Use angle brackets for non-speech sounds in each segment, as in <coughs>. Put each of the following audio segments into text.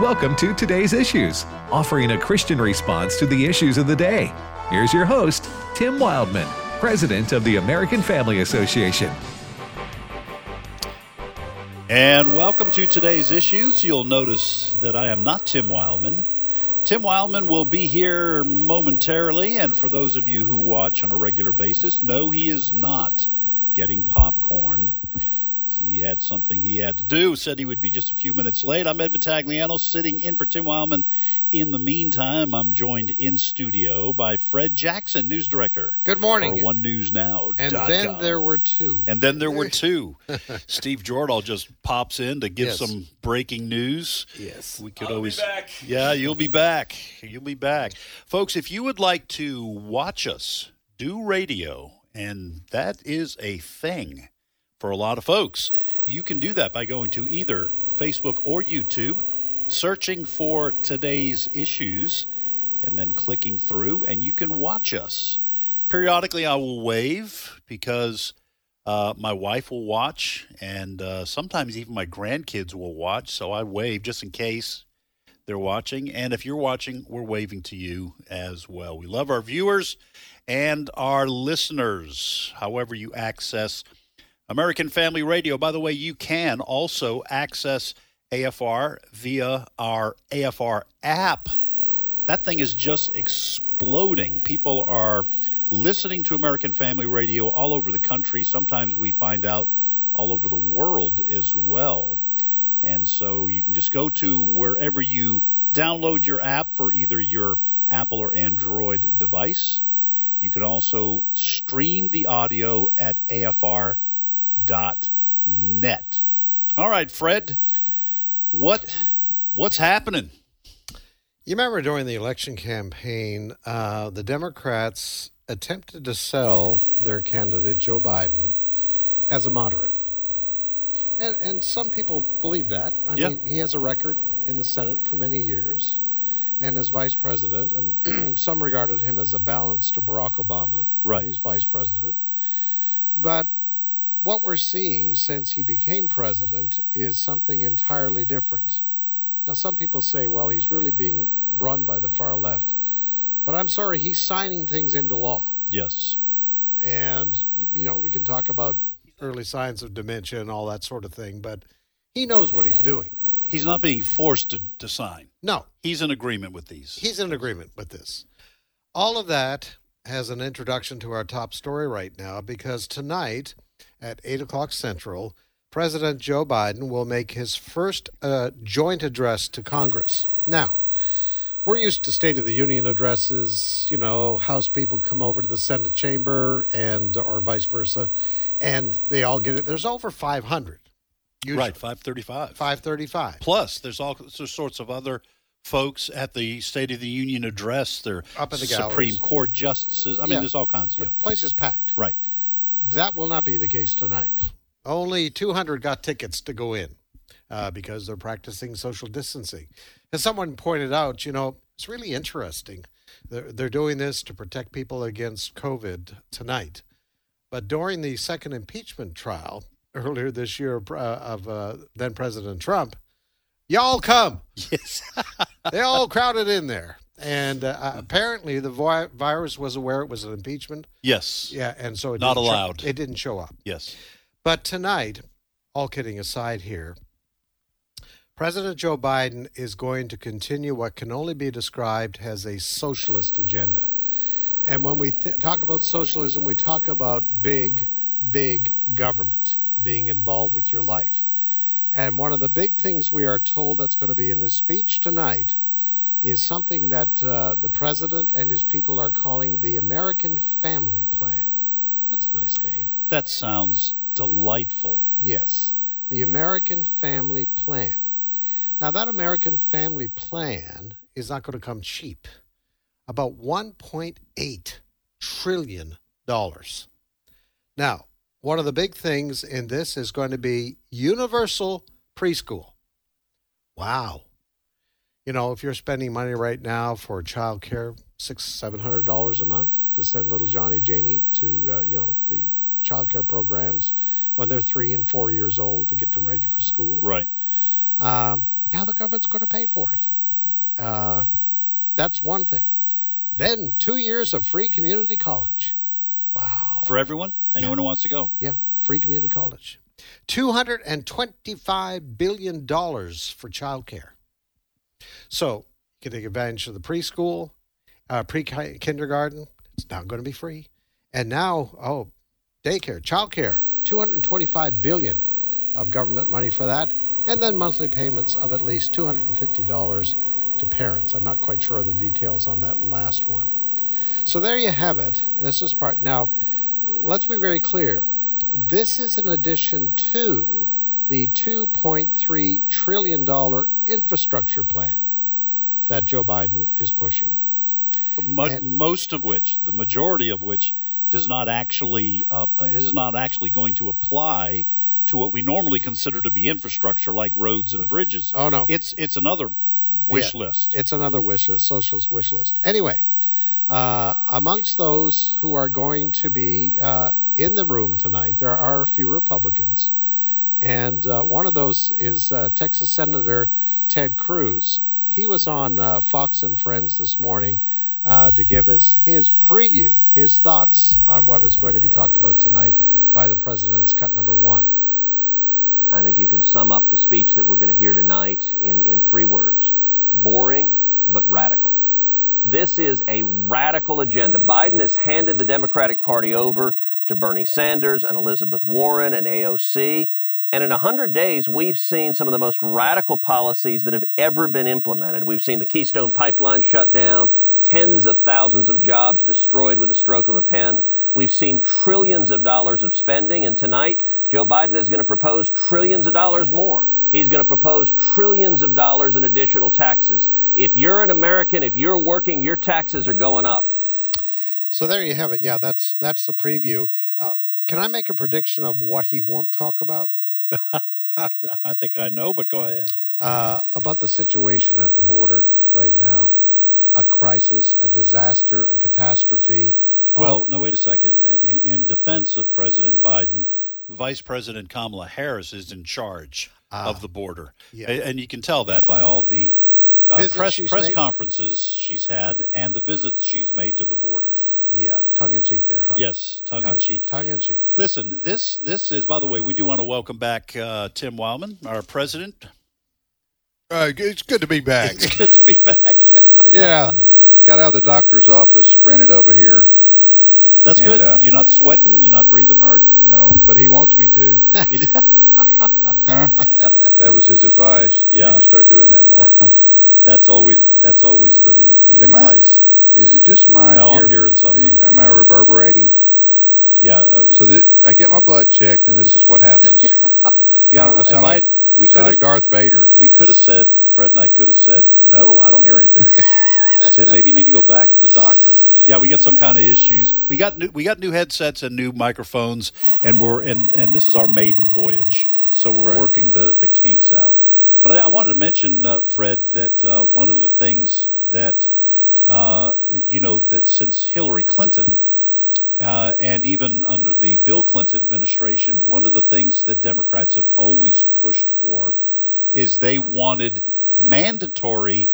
Welcome to Today's Issues, offering a Christian response to the issues of the day. Here's your host, Tim Wildmon, President of the American Family Association. And welcome to today's issues. You'll notice that I am not Tim Wildmon. Tim Wildmon will be here momentarily, and for those of you who watch on a regular basis, no, he is not getting popcorn. He had something he had to do, said he would be just a few minutes late. I'm Ed Vitagliano, sitting in for Tim Wildmon. In the meantime, I'm joined in studio by Fred Jackson, news director. Good morning. For One News Now. And then there were two. And then there were two. <laughs> Steve Jordahl just pops in to give Yes. some breaking news. Yes. We could I'll be always back. Yeah, you'll be back. You'll be back. Folks, if you would like to watch us do radio, and that is a thing for a lot of folks, you can do that by going to either Facebook or YouTube, searching for today's issues, and then clicking through, and you can watch us. Periodically, I will wave because uh, my wife will watch, and uh, sometimes even my grandkids will watch. So I wave just in case they're watching. And if you're watching, we're waving to you as well. We love our viewers and our listeners, however, you access American Family Radio. By the way, you can also access AFR via our AFR app. That thing is just exploding. People are listening to American Family Radio all over the country. Sometimes we find out all over the world as well. And so you can just go to wherever you download your app for either your Apple or Android device. You can also stream the audio at afr.net. All right, Fred, what what's happening? You remember during the election campaign, uh, the Democrats attempted to sell their candidate, Joe Biden, as a moderate. And, and some people believe that. I Yeah. mean, he has a record in the Senate for many years and as vice president, and <clears throat> some regarded him as a balance to Barack Obama. Right. He's vice president. But what we're seeing since he became president is something entirely different. Now, some people say, well, he's really being run by the far left. But I'm sorry, he's signing things into law. Yes. And, you know, we can talk about early signs of dementia and all that sort of thing, but he knows what he's doing. He's not being forced to, to sign. No, He's in agreement with these. he's in agreement with this. All of that has an introduction to our top story right now because tonight at 8 o'clock Central, President Joe Biden will make his first uh, joint address to Congress. Now, we're used to State of the Union addresses, you know, House people come over to the Senate chamber and or vice versa, and they all get it. There's over 500. Usually. right, 535. 535. Plus, there's all sorts of other folks at the State of the Union address. They're Up in the Supreme galleries. Court justices. I mean, Yeah. there's all kinds. Yeah. The place is packed. Right. That will not be the case tonight. Only 200 got tickets to go in uh, because they're practicing social distancing. As someone pointed out, you know, it's really interesting. They're, they're doing this to protect people against COVID tonight. But during the second impeachment trial <laughs> earlier this year uh, of uh, then President Trump, y'all come. Yes. <laughs> They all crowded in there. And uh, apparently the vi- virus was aware it was an impeachment. yes. Yeah, and so it Not didn't show- allowed. it didn't show up. Yes. But tonight, all kidding aside here, President Joe Biden is going to continue what can only be described as a socialist agenda. And when we th- talk about socialism, we talk about big, big government being involved with your life. And one of the big things we are told that's going to be in this speech tonight is something that uh, the president and his people are calling the American Family Plan. That's a nice name. That sounds delightful. Yes, the American Family Plan. Now, that American Family Plan is not going to come cheap. About $1.8 trillion. Now, one of the big things in this is going to be universal preschool. Wow. You know, if you're spending money right now for child care, six, seven hundred dollars a month to send little Johnny Janie to, uh, you know, the child care programs when they're three and four years old to get them ready for school. Right. Um, now the government's going to pay for it. Uh, that's one thing. Then two years of free community college. Wow. For everyone? Anyone who wants to go? Yeah, free community college. $225 billion for childcare. So you can take advantage of the preschool, uh, pre kindergarten. It's not going to be free. And now, oh, daycare, childcare, 225 billion of government money for that, and then monthly payments of at least $250 to parents. I'm not quite sure of the details on that last one. So there you have it. This is part. Now, let's be very clear. This is in addition to the $2.3 trillion infrastructure plan that Joe Biden is pushing. Mo- and, most of which, the majority of which, does not actually uh, is not actually going to apply to what we normally consider to be infrastructure, like roads and bridges. Oh no, it's it's another wish yeah, list. It's another wish list, socialist wish list. Anyway, uh, amongst those who are going to be uh, in the room tonight, there are a few Republicans. And uh, one of those is uh, Texas Senator Ted Cruz. He was on uh, Fox and Friends this morning uh, to give us his preview, his thoughts on what is going to be talked about tonight by the president. It's cut number one. I think you can sum up the speech that we're going to hear tonight in, in three words boring but radical. This is a radical agenda. Biden has handed the Democratic Party over to Bernie Sanders and Elizabeth Warren and AOC. And in 100 days, we've seen some of the most radical policies that have ever been implemented. We've seen the Keystone Pipeline shut down, tens of thousands of jobs destroyed with a stroke of a pen. We've seen trillions of dollars of spending, and tonight, Joe Biden is going to propose trillions of dollars more. He's going to propose trillions of dollars in additional taxes. If you're an American, if you're working, your taxes are going up. So there you have it. Yeah, that's that's the preview. Uh, can I make a prediction of what he won't talk about? <laughs> I think I know, but go ahead. Uh, about the situation at the border right now a crisis, a disaster, a catastrophe. Well, no, wait a second. In, in, defense of President Biden, Vice President Kamala Harris is in charge ah, of the border. Yeah. And you can tell that by all the uh, press press made? conferences she's had and the visits she's made to the border. Yeah, tongue in cheek there, huh? Yes, tongue, tongue in cheek. Tongue in cheek. Listen, this this is by the way, we do want to welcome back uh, Tim Wildmon, our president, uh, it's good to be back. It's good to be back. <laughs> yeah, got out of the doctor's office, sprinted over here. That's and, good. Uh, you're not sweating. You're not breathing hard. No, but he wants me to. <laughs> <laughs> huh? That was his advice. Yeah, you start doing that more. <laughs> that's always that's always the the, the advice. I, is it just my? No, ear, I'm hearing something. You, am yeah. I reverberating? Yeah. Uh, so this, I get my blood checked, and this is what happens. <laughs> yeah. Uh, I sound like, we could like Darth Vader. We could have said Fred and I could have said no. I don't hear anything. <laughs> Tim, maybe you need to go back to the doctor. Yeah, we got some kind of issues. We got new, we got new headsets and new microphones, and we're and and this is our maiden voyage, so we're right. working the the kinks out. But I, I wanted to mention, uh, Fred, that uh, one of the things that uh, you know that since Hillary Clinton uh, and even under the Bill Clinton administration, one of the things that Democrats have always pushed for is they wanted mandatory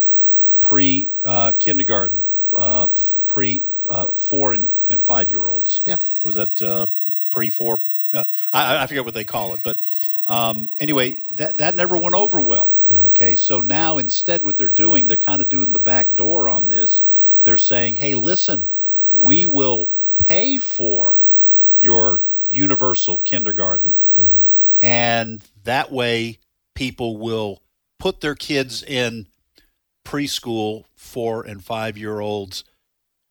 pre uh, kindergarten, uh, pre uh, four and, and five year olds. Yeah. Was that uh, pre four? Uh, I, I forget what they call it. But um, anyway, that, that never went over well. No. Okay. So now instead, what they're doing, they're kind of doing the back door on this. They're saying, hey, listen, we will pay for your universal kindergarten, mm-hmm. and that way people will put their kids in preschool four and five year olds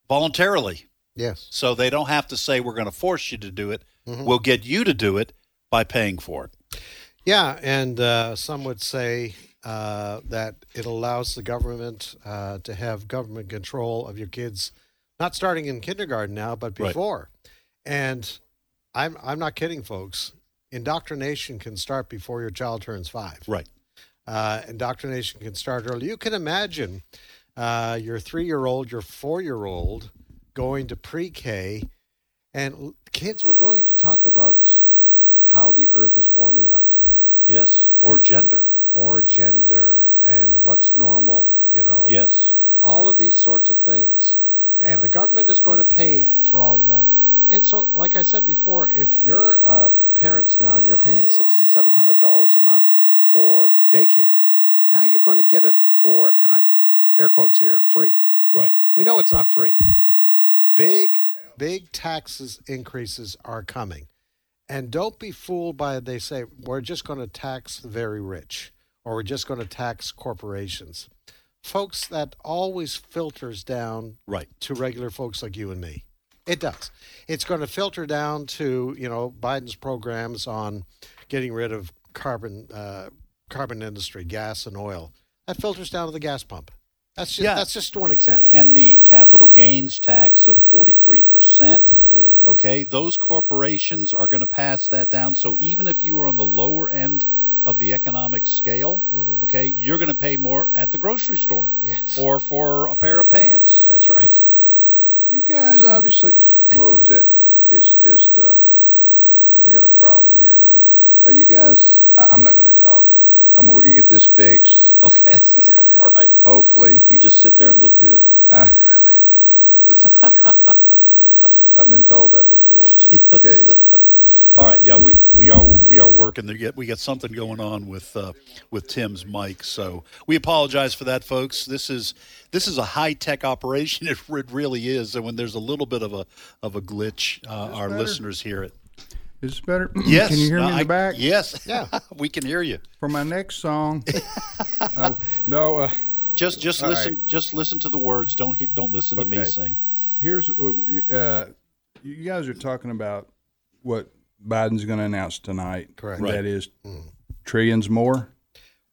voluntarily. Yes. So they don't have to say we're going to force you to do it. Mm-hmm. We'll get you to do it by paying for it. Yeah, and uh, some would say uh, that it allows the government uh, to have government control of your kids not starting in kindergarten now, but before. Right. And I'm I'm not kidding, folks. Indoctrination can start before your child turns five. Right. Uh, indoctrination can start early. You can imagine uh, your three-year-old, your four-year-old going to pre-K, and kids were going to talk about how the earth is warming up today. Yes, or gender. Or gender and what's normal, you know. Yes. All of these sorts of things. Yeah. And the government is going to pay for all of that. And so, like I said before, if you're uh, parents now and you're paying six and seven hundred dollars a month for daycare, now you're going to get it for, and I air quotes here, free. Right. We know it's not free. Big, big taxes increases are coming. And don't be fooled by they say we're just going to tax the very rich or we're just going to tax corporations. Folks, that always filters down right. to regular folks like you and me. It does. It's going to filter down to you know Biden's programs on getting rid of carbon uh, carbon industry, gas and oil. That filters down to the gas pump. That's just, yeah. that's just one example. And the capital gains tax of 43%. Mm. Okay, those corporations are going to pass that down. So even if you are on the lower end of the economic scale, mm-hmm. okay, you're going to pay more at the grocery store. Yes. Or for a pair of pants. That's right. You guys obviously, whoa, is that, it's just, uh, we got a problem here, don't we? Are you guys, I, I'm not going to talk. I mean, we're gonna get this fixed. Okay. <laughs> All right. Hopefully. You just sit there and look good. Uh, <laughs> I've been told that before. Okay. <laughs> All right. Yeah, we, we are we are working. There get we got something going on with uh, with Tim's mic, so we apologize for that, folks. This is this is a high tech operation. It, it really is, and when there's a little bit of a of a glitch, uh, our better. listeners hear it. Is this better? <clears throat> Yes. Can you hear no, me in the back? yes. <laughs> Yeah. <laughs> we can hear you. For my next song, <laughs> uh, no. Uh, just just listen. Right. Just listen to the words. Don't don't listen to okay. me sing. Here's uh, you guys are talking about what Biden's going to announce tonight. Correct. Right. That is mm. trillions more.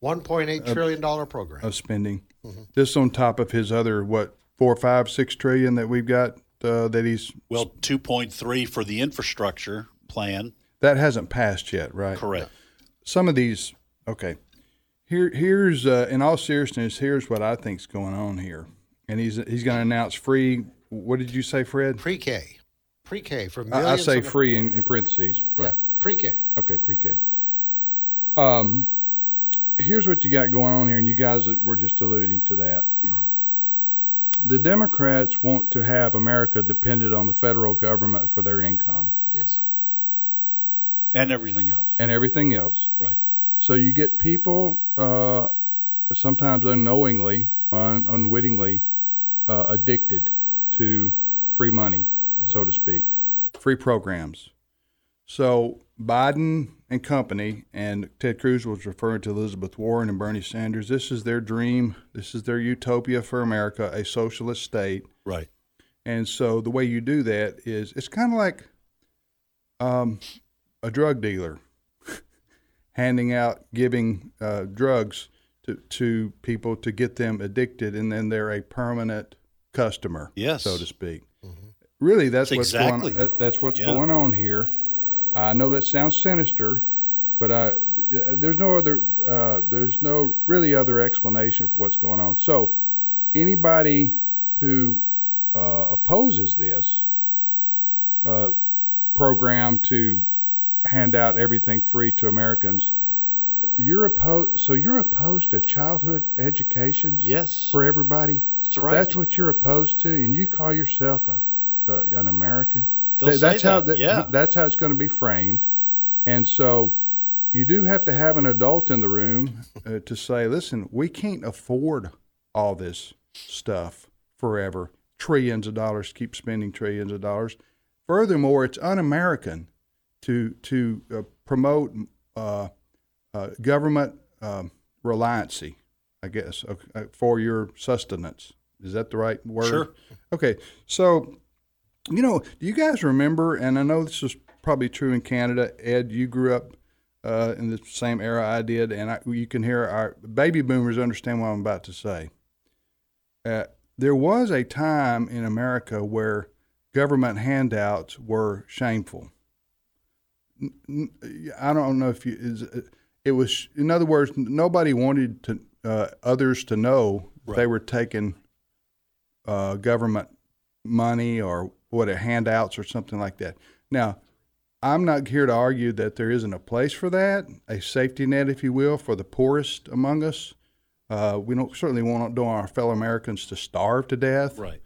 One point eight trillion dollar program of spending. Mm-hmm. This on top of his other what four, five, six trillion that we've got uh, that he's well two point three for the infrastructure plan. That hasn't passed yet, right? Correct. Some of these, okay. Here, here's uh, in all seriousness, here's what I think's going on here, and he's he's going to announce free. What did you say, Fred? Pre-K, pre-K for millions. I, I say free in, in parentheses. Right. Yeah, pre-K. Okay, pre-K. Um, here's what you got going on here, and you guys were just alluding to that. The Democrats want to have America dependent on the federal government for their income. Yes and everything else, and everything else. Right. So you get people uh, sometimes unknowingly, un- unwittingly, uh, addicted to free money, mm-hmm. so to speak, free programs. So Biden and company, and Ted Cruz was referring to Elizabeth Warren and Bernie Sanders. This is their dream. This is their utopia for America, a socialist state. Right. And so the way you do that is it's kind of like um, a drug dealer <laughs> handing out, giving uh, drugs to, to people to get them addicted, and then they're a permanent customer, yes. so to speak. Mm-hmm. Really, that's, that's what's exactly. going. On, that's what's yeah. going on here. I know that sounds sinister, but I, uh, there's no other. Uh, there's no really other explanation for what's going on. So, anybody who uh, opposes this uh, program to hand out everything free to Americans. You're opposed, so you're opposed to childhood education. Yes, for everybody. That's right. That's what you're opposed to, and you call yourself a uh, an American. Th- that's say how that. yeah. That's how it's going to be framed, and so you do have to have an adult in the room uh, to say, "Listen, we can't afford all this stuff forever. Trillions of dollars, keep spending trillions of dollars. Furthermore, it's un-American to to uh, promote uh, uh, government um, reliancy, I guess, uh, for your sustenance. Is that the right word? Sure. Okay, so you know, do you guys remember? And I know this is probably true in Canada. Ed, you grew up uh, in the same era I did, and I, you can hear our baby boomers understand what I'm about to say. Uh, there was a time in America where government handouts were shameful. I don't know if you is it was in other words nobody wanted to uh, others to know right. they were taking uh, government money or what a handouts or something like that. Now, I'm not here to argue that there isn't a place for that, a safety net, if you will, for the poorest among us. Uh, we don't certainly want don't want our fellow Americans to starve to death, Right.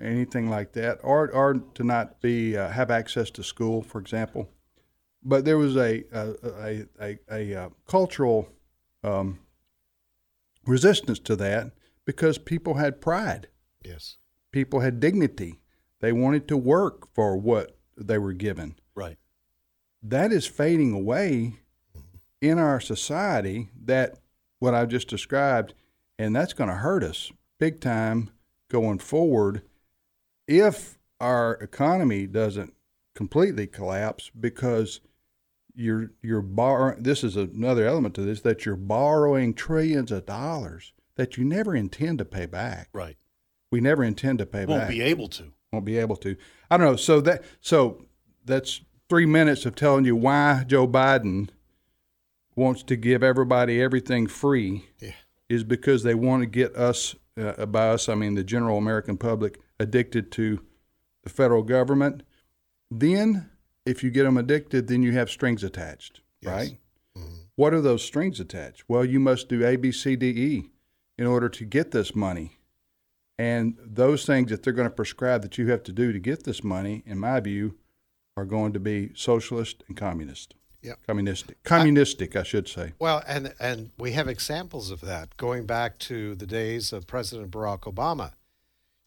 anything like that, or or to not be uh, have access to school, for example. But there was a a a, a, a, uh cultural um, resistance to that because people had pride, Yes. people had dignity, they wanted to work for what they were given Right. that is fading away in our society that what I've just described, and that's going to hurt us big time going forward if our economy doesn't completely collapse because you're you're borrowing this is another element to this that you're borrowing trillions of dollars that you never intend to pay back. Right. We never intend to pay back. Won't be able to. Won't be able to. I don't know. So that so that's three minutes of telling you why Joe Biden wants to give everybody everything free Yeah. is because they want to get us uh, by us I mean the general American public addicted to the federal government. Then if you get them addicted, then you have strings attached, right? Mm-hmm. What are those strings attached? Well, you must do A, B, C, D, E in order to get this money. And those things that they're going to prescribe that you have to do to get this money, in my view, are going to be socialist and communist. Yeah, Communistic. Communistic, I should say. Well, and and we have examples of that going back to the days of President Barack Obama.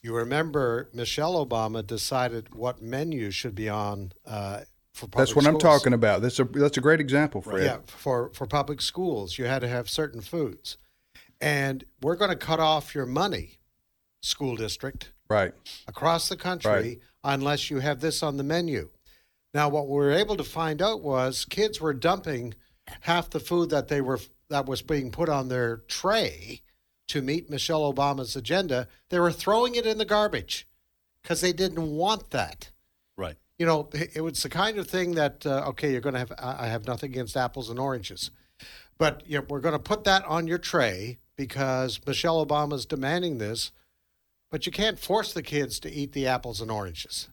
You remember Michelle Obama decided what menu should be on uh, for public schools. That's what I'm talking about. That's a that's a great example, Fred. Yeah, for for public schools, you had to have certain foods, and we're going to cut off your money, school district, Right. across the country Right. unless you have this on the menu. Now, what we were able to find out was kids were dumping half the food that they were that was being put on their tray to meet Michelle Obama's agenda. They were throwing it in the garbage because they didn't want that. Right. You know, it it was the kind of thing that uh, okay, you're going to have. I I have nothing against apples and oranges, but you know, we're going to put that on your tray because Michelle Obama's demanding this. But you can't force the kids to eat the apples and oranges.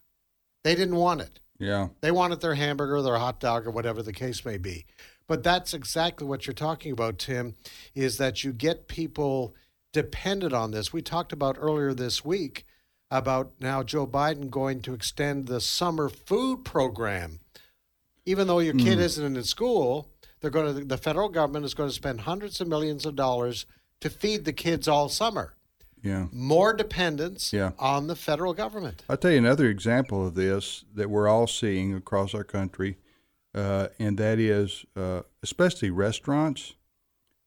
They didn't want it. Yeah. They wanted their hamburger, their hot dog, or whatever the case may be. But that's exactly what you're talking about, Tim, is that you get people dependent on this. We talked about earlier this week about now Joe Biden going to extend the summer food program. Even though your kid mm. isn't in school, they're going to the federal government is going to spend hundreds of millions of dollars to feed the kids all summer. Yeah. More dependence Yeah. on the federal government. I'll tell you another example of this that we're all seeing across our country, uh, and that is uh, especially restaurants,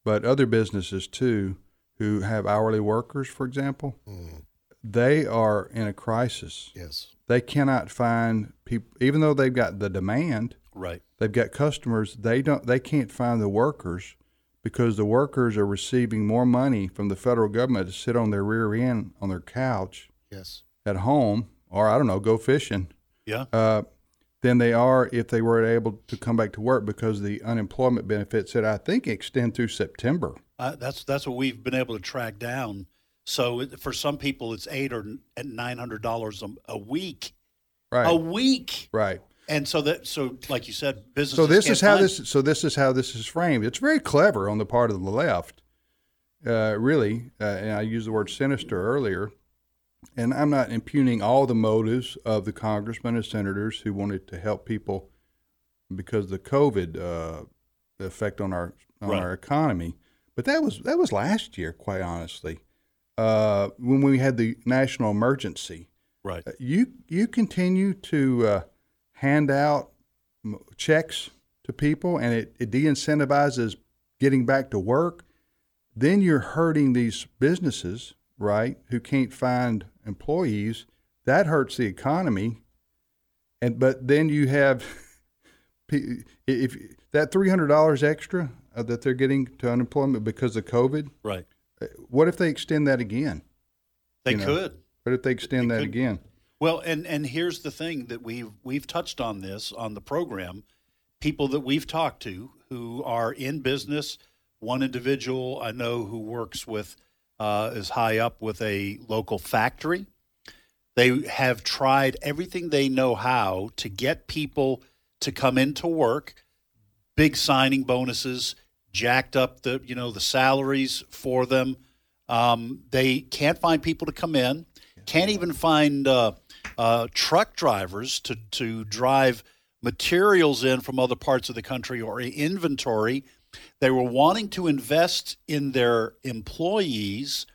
but other businesses too, who have hourly workers, for example. They are in a crisis. Yes. They cannot find people, even though they've got the demand, Right. they've got customers. They don't. They can't find the workers because the workers are receiving more money from the federal government to sit on their rear end on their couch Yes. at home, or I don't know, go fishing Yeah. uh, than they are if they were able to come back to work because the unemployment benefits that I think extend through September. Uh, that's that's what we've been able to track down. So for some people, it's eight or nine hundred dollars a week. Right. A week. Right. And so that so like you said, business. So this is how this. So this is how this is framed. It's very clever on the part of the left. Uh, really, uh, and I used the word sinister earlier. And I'm not impugning all the motives of the congressmen and senators who wanted to help people because of the COVID uh, effect on our on Right. our economy. But that was that was last year, quite honestly, uh, when we had the national emergency. Right. Uh, You you continue to uh, hand out checks to people, and it, it de-incentivizes getting back to work. Then you're hurting these businesses, right? Who can't find employees. That hurts the economy. And but then you have <laughs> if that three hundred dollars extra uh, that they're getting to unemployment because of COVID. Right. uh, What if they extend that again? They You know, could. What if they extend They that could. again? Well, and and here's the thing that we've we've touched on this on the program. People that we've talked to who are in business. One individual I know who works with uh, is high up with a local factory. They have tried everything they know how to get people to come into work, big signing bonuses, jacked up the you know the salaries for them. Um, they can't find people to come in. Can't even find uh, uh, truck drivers to to drive materials in from other parts of the country or inventory. They were wanting to invest in their employees,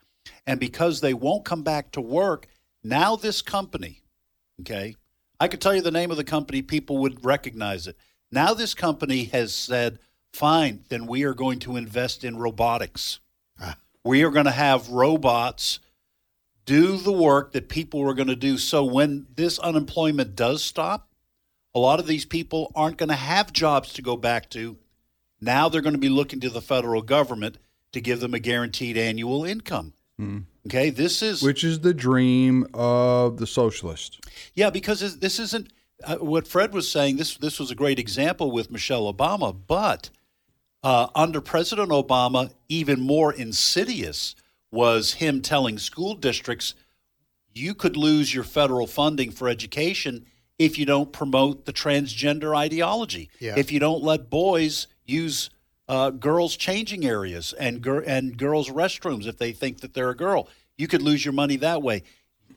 and because they won't come back to work, now this company, okay, I could tell you the name of the company, people would recognize it. Now this company has said, fine, then we are going to invest in robotics. Ah. We are going to have robots do the work that people were going to do. So when this unemployment does stop, a lot of these people aren't going to have jobs to go back to. Now they're going to be looking to the federal government to give them a guaranteed annual income. Okay, this is Which is the dream of the socialist. yeah, because this- this isn't uh, what Fred was saying. This this was a great example with Michelle Obama, but uh, under President Obama, even more insidious was him telling school districts, "You could lose your federal funding for education if you don't promote the transgender ideology. Yeah. If you don't let boys use." Uh, girls' changing areas and gir- and girls' restrooms if they think that they're a girl, you could lose your money that way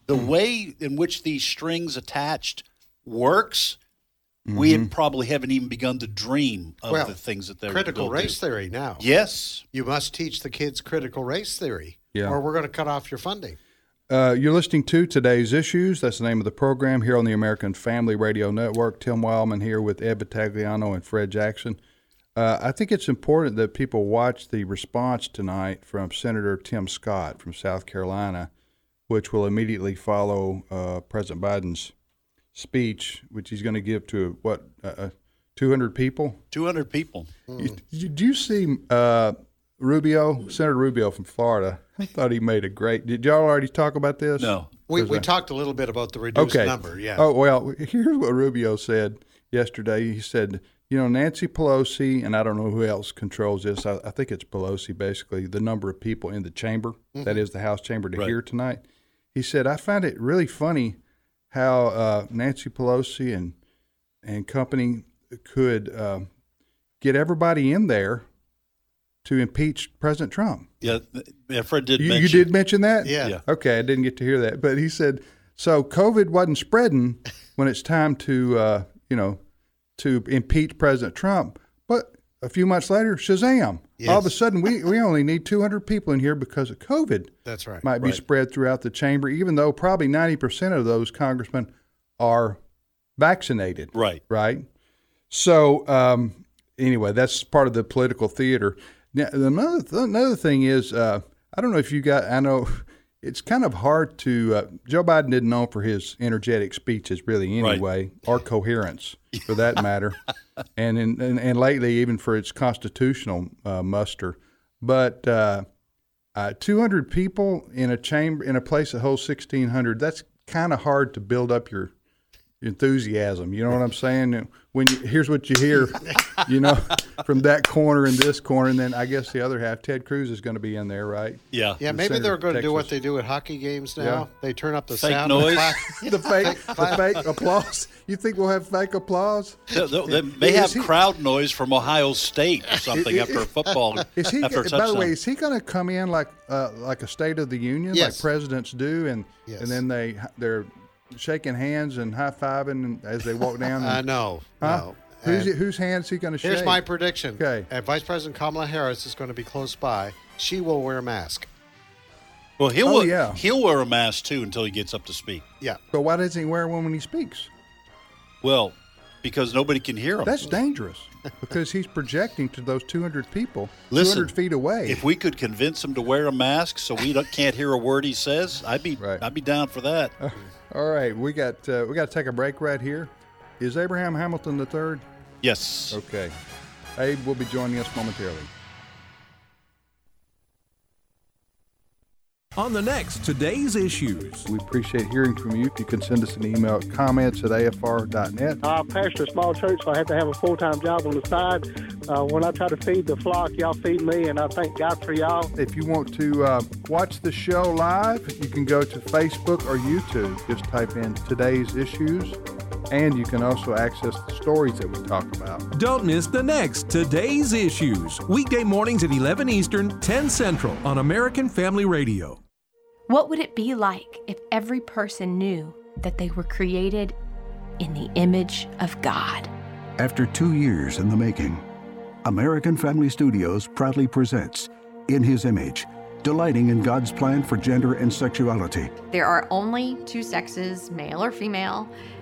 the Hmm. way in which these strings attached works, we had probably haven't even begun to dream of Mm-hmm. Well, the things that they're critical they'll do. race theory now. Yes, You must teach the kids critical race theory, Yeah. or we're going to cut off your funding. Uh, you're listening to today's issues. That's the name of the program here on the American Family Radio Network. Tim Wildmon here with Ed Vitagliano and Fred Jackson. Uh, I think it's important that people watch the response tonight from Senator Tim Scott from South Carolina, which will immediately follow uh, President Biden's speech, which he's going to give to what uh, uh, 200 people. two hundred people. You- Did you see uh, Rubio, Senator Rubio from Florida? I thought he made a great. Did y'all already talk about this? No, We, 'Cause we I- talked a little bit about the reduced okay. number. Yeah. Oh well, here's what Rubio said yesterday. He said, you know, Nancy Pelosi and I don't know who else controls this. I, I think it's Pelosi, basically the number of people in the chamber, that is the House chamber, to Right. hear tonight. He said, I find it really funny how uh, Nancy Pelosi and and company could um, get everybody in there to impeach President Trump. yeah, yeah. Fred did You, mention. you did mention that? Yeah. Yeah. Okay, I didn't get to hear that, but he said so. COVID wasn't spreading <laughs> when it's time to, uh, you know, to impeach President Trump. But a few months later, Shazam! All of a sudden, we, we only need 200 people in here because of COVID. That's right. Might be Right. spread throughout the chamber, even though probably 90% of those congressmen are vaccinated Right. right? So um, anyway, that's part of the political theater. Now, another th- another thing is, uh, I don't know if you got. I know it's kind of hard to. Uh, Joe Biden didn't know for his energetic speeches, really, Right. anyway, or coherence, for that <laughs> matter, and, in, and and lately even for its constitutional uh, muster. But uh, uh, 200 people in a chamber in a place that holds 1,600. That's kind of hard to build up your enthusiasm. You know what I'm saying? When you, here's what you hear, you know, <laughs> from that corner and this corner, and then I guess the other half, Ted Cruz is going to be in there, right? Yeah, Yeah, the maybe they're going to do what they do at hockey games now. Yeah. They turn up the Fake sound. noise. <laughs> the fake, the fake applause. You think we'll have fake applause? They, they- they may have he- crowd noise from Ohio State or something after a football. <laughs> Is he? after By the way, is he going to come in like uh, like a State of the Union, Yes. like presidents do, and Yes. and then they they're shaking hands and high fiving as they walk down? Uh, <laughs> and- no, Huh? no. Who's And whose hands he going to shake? here's my prediction. Okay. And Vice President Kamala Harris is going to be close by. She will wear a mask. well, he'll Oh, wear- yeah. he'll wear a mask too until he gets up to speak. Yeah. But why doesn't he wear one when he speaks? Well, because nobody can hear him. That's dangerous because he's projecting to those 200 people Listen, 200 feet away. If we could convince him to wear a mask so we can't hear a word he says, I'd be Right. I'd be down for that. <laughs> All right, we got uh, we got to take a break right here. Is Abraham Hamilton the third? Yes. Okay. Abe will be joining us momentarily. On the next Today's Issues. We appreciate hearing from you. If you can send us an email at comments at afr.net. I pastor a small church, so I have to have a full time job on the side. Uh, when I try to feed the flock, y'all feed me, and I thank God for y'all. If you want to uh, watch the show live, you can go to Facebook or YouTube. Just type in today's issues and you can also access the stories that we talk about. Don't miss the next Today's Issues, weekday mornings at 11 Eastern, 10 Central on American Family Radio. What would it be like if every person knew that they were created in the image of God? After two years in the making, American Family Studios proudly presents In His Image, delighting in God's plan for gender and sexuality. There are only two sexes, male or female.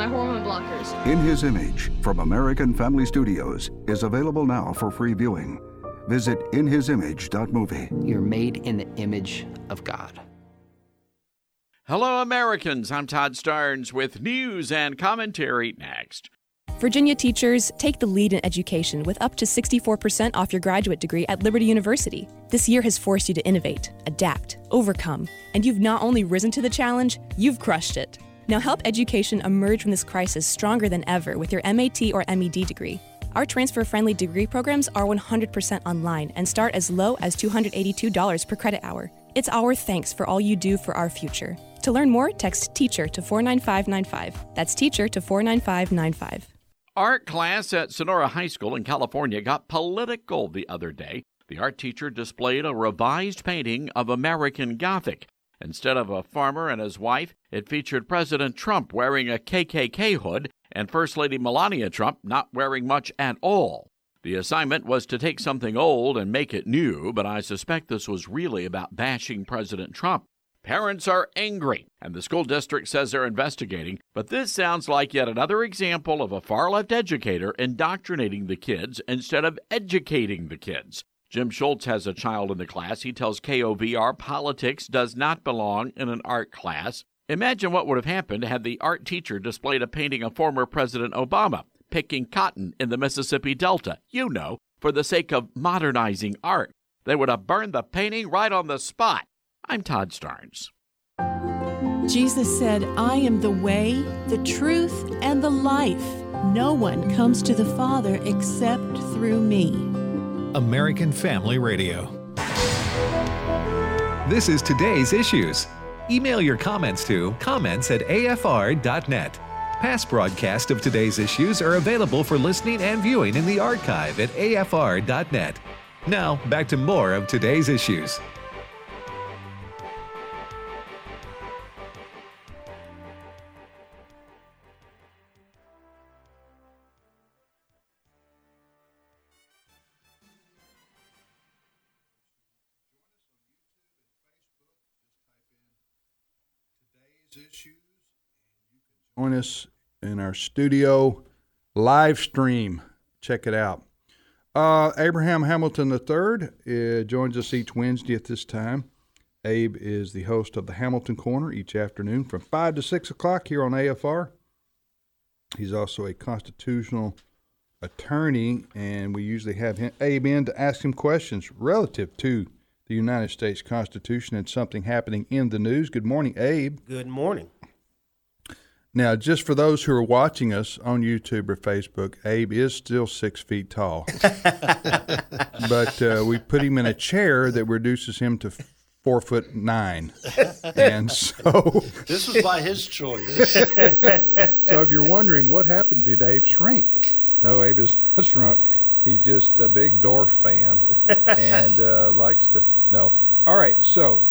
my hormone blockers. In His Image from American Family Studios is available now for free viewing. Visit inhisimage.movie. You're made in the image of God. Hello, Americans. I'm Todd Starnes with news and commentary next. Virginia teachers take the lead in education with up to 64% off your graduate degree at Liberty University. This year has forced you to innovate, adapt, overcome, and you've not only risen to the challenge, you've crushed it. Now help education emerge from this crisis stronger than ever with your MAT or MED degree. Our transfer friendly degree programs are 100% online and start as low as $282 per credit hour. It's our thanks for all you do for our future. To learn more, text teacher to 49595. That's teacher to 49595. Art class at Sonora High School in California got political the other day. The art teacher displayed a revised painting of American Gothic. Instead of a farmer and his wife, it featured President Trump wearing a KKK hood and First Lady Melania Trump not wearing much at all. The assignment was to take something old and make it new, but I suspect this was really about bashing President Trump. Parents are angry, and the school district says they're investigating, but this sounds like yet another example of a far left educator indoctrinating the kids instead of educating the kids. Jim Schultz has a child in the class. He tells KOVR politics does not belong in an art class. Imagine what would have happened had the art teacher displayed a painting of former President Obama picking cotton in the Mississippi Delta, you know, for the sake of modernizing art. They would have burned the painting right on the spot. I'm Todd Starnes. Jesus said, I am the way, the truth, and the life. No one comes to the Father except through me. American Family Radio. This is today's issues. Email your comments to comments at afr.net. Past broadcasts of today's issues are available for listening and viewing in the archive at afr.net. Now, back to more of today's issues. Join us in our studio live stream. Check it out. Uh, Abraham Hamilton III uh, joins us each Wednesday at this time. Abe is the host of the Hamilton Corner each afternoon from 5 to 6 o'clock here on AFR. He's also a constitutional attorney, and we usually have him, Abe in to ask him questions relative to the United States Constitution and something happening in the news. Good morning, Abe. Good morning. Now, just for those who are watching us on YouTube or Facebook, Abe is still six feet tall. <laughs> but uh, we put him in a chair that reduces him to four foot nine. And so. <laughs> This was by his choice. <laughs> so if you're wondering what happened, did Abe shrink? No, Abe is not shrunk. He's just a big Dorf fan and uh, likes to. No. All right. So,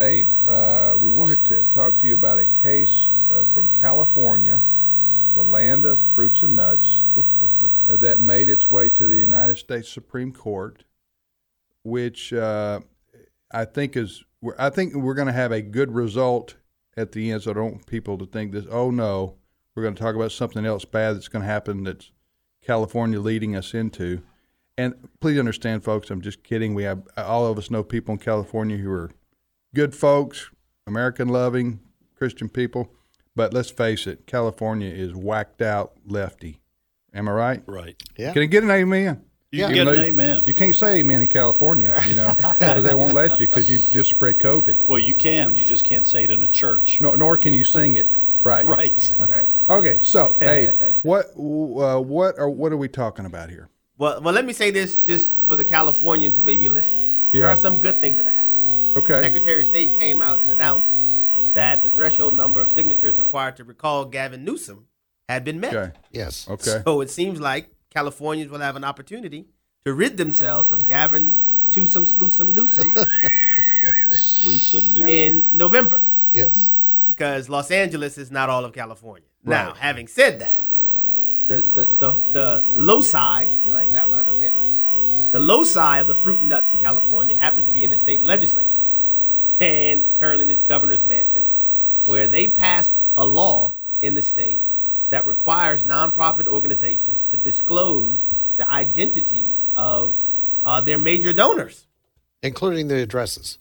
Abe, uh, we wanted to talk to you about a case uh, from California, the land of fruits and nuts, <laughs> uh, that made its way to the United States Supreme Court, which uh, I think is I think we're going to have a good result at the end. So I don't want people to think this. Oh no, we're going to talk about something else bad that's going to happen. That's California leading us into. And please understand, folks, I'm just kidding. We have all of us know people in California who are good folks, American loving, Christian people. But let's face it, California is whacked out lefty. Am I right? Right. Yeah. Can I get an amen? You can get an amen. You can't say amen in California, you know, <laughs> they won't let you because you've just spread COVID. Well, you can. You just can't say it in a church. No, nor can you sing it. Right. Right. <laughs> That's right. Okay, so <laughs> hey, what uh, what are what are we talking about here? Well, well, let me say this just for the Californians who may be listening. Yeah. There are some good things that are happening. I mean, Okay. The Secretary of State came out and announced that the threshold number of signatures required to recall Gavin Newsom had been met. Okay. Yes. Okay. So it seems like Californians will have an opportunity to rid themselves of Gavin Twosome Sleusome Newsom Sleusome Newsom. in November. Yes. Because Los Angeles is not all of California. Now, having said that, the, the the the loci, you like that one? I know Ed likes that one. The loci of the fruit and nuts in California happens to be in the state legislature, and currently in this governor's mansion, where they passed a law in the state that requires nonprofit organizations to disclose the identities of uh, their major donors. Including the addresses.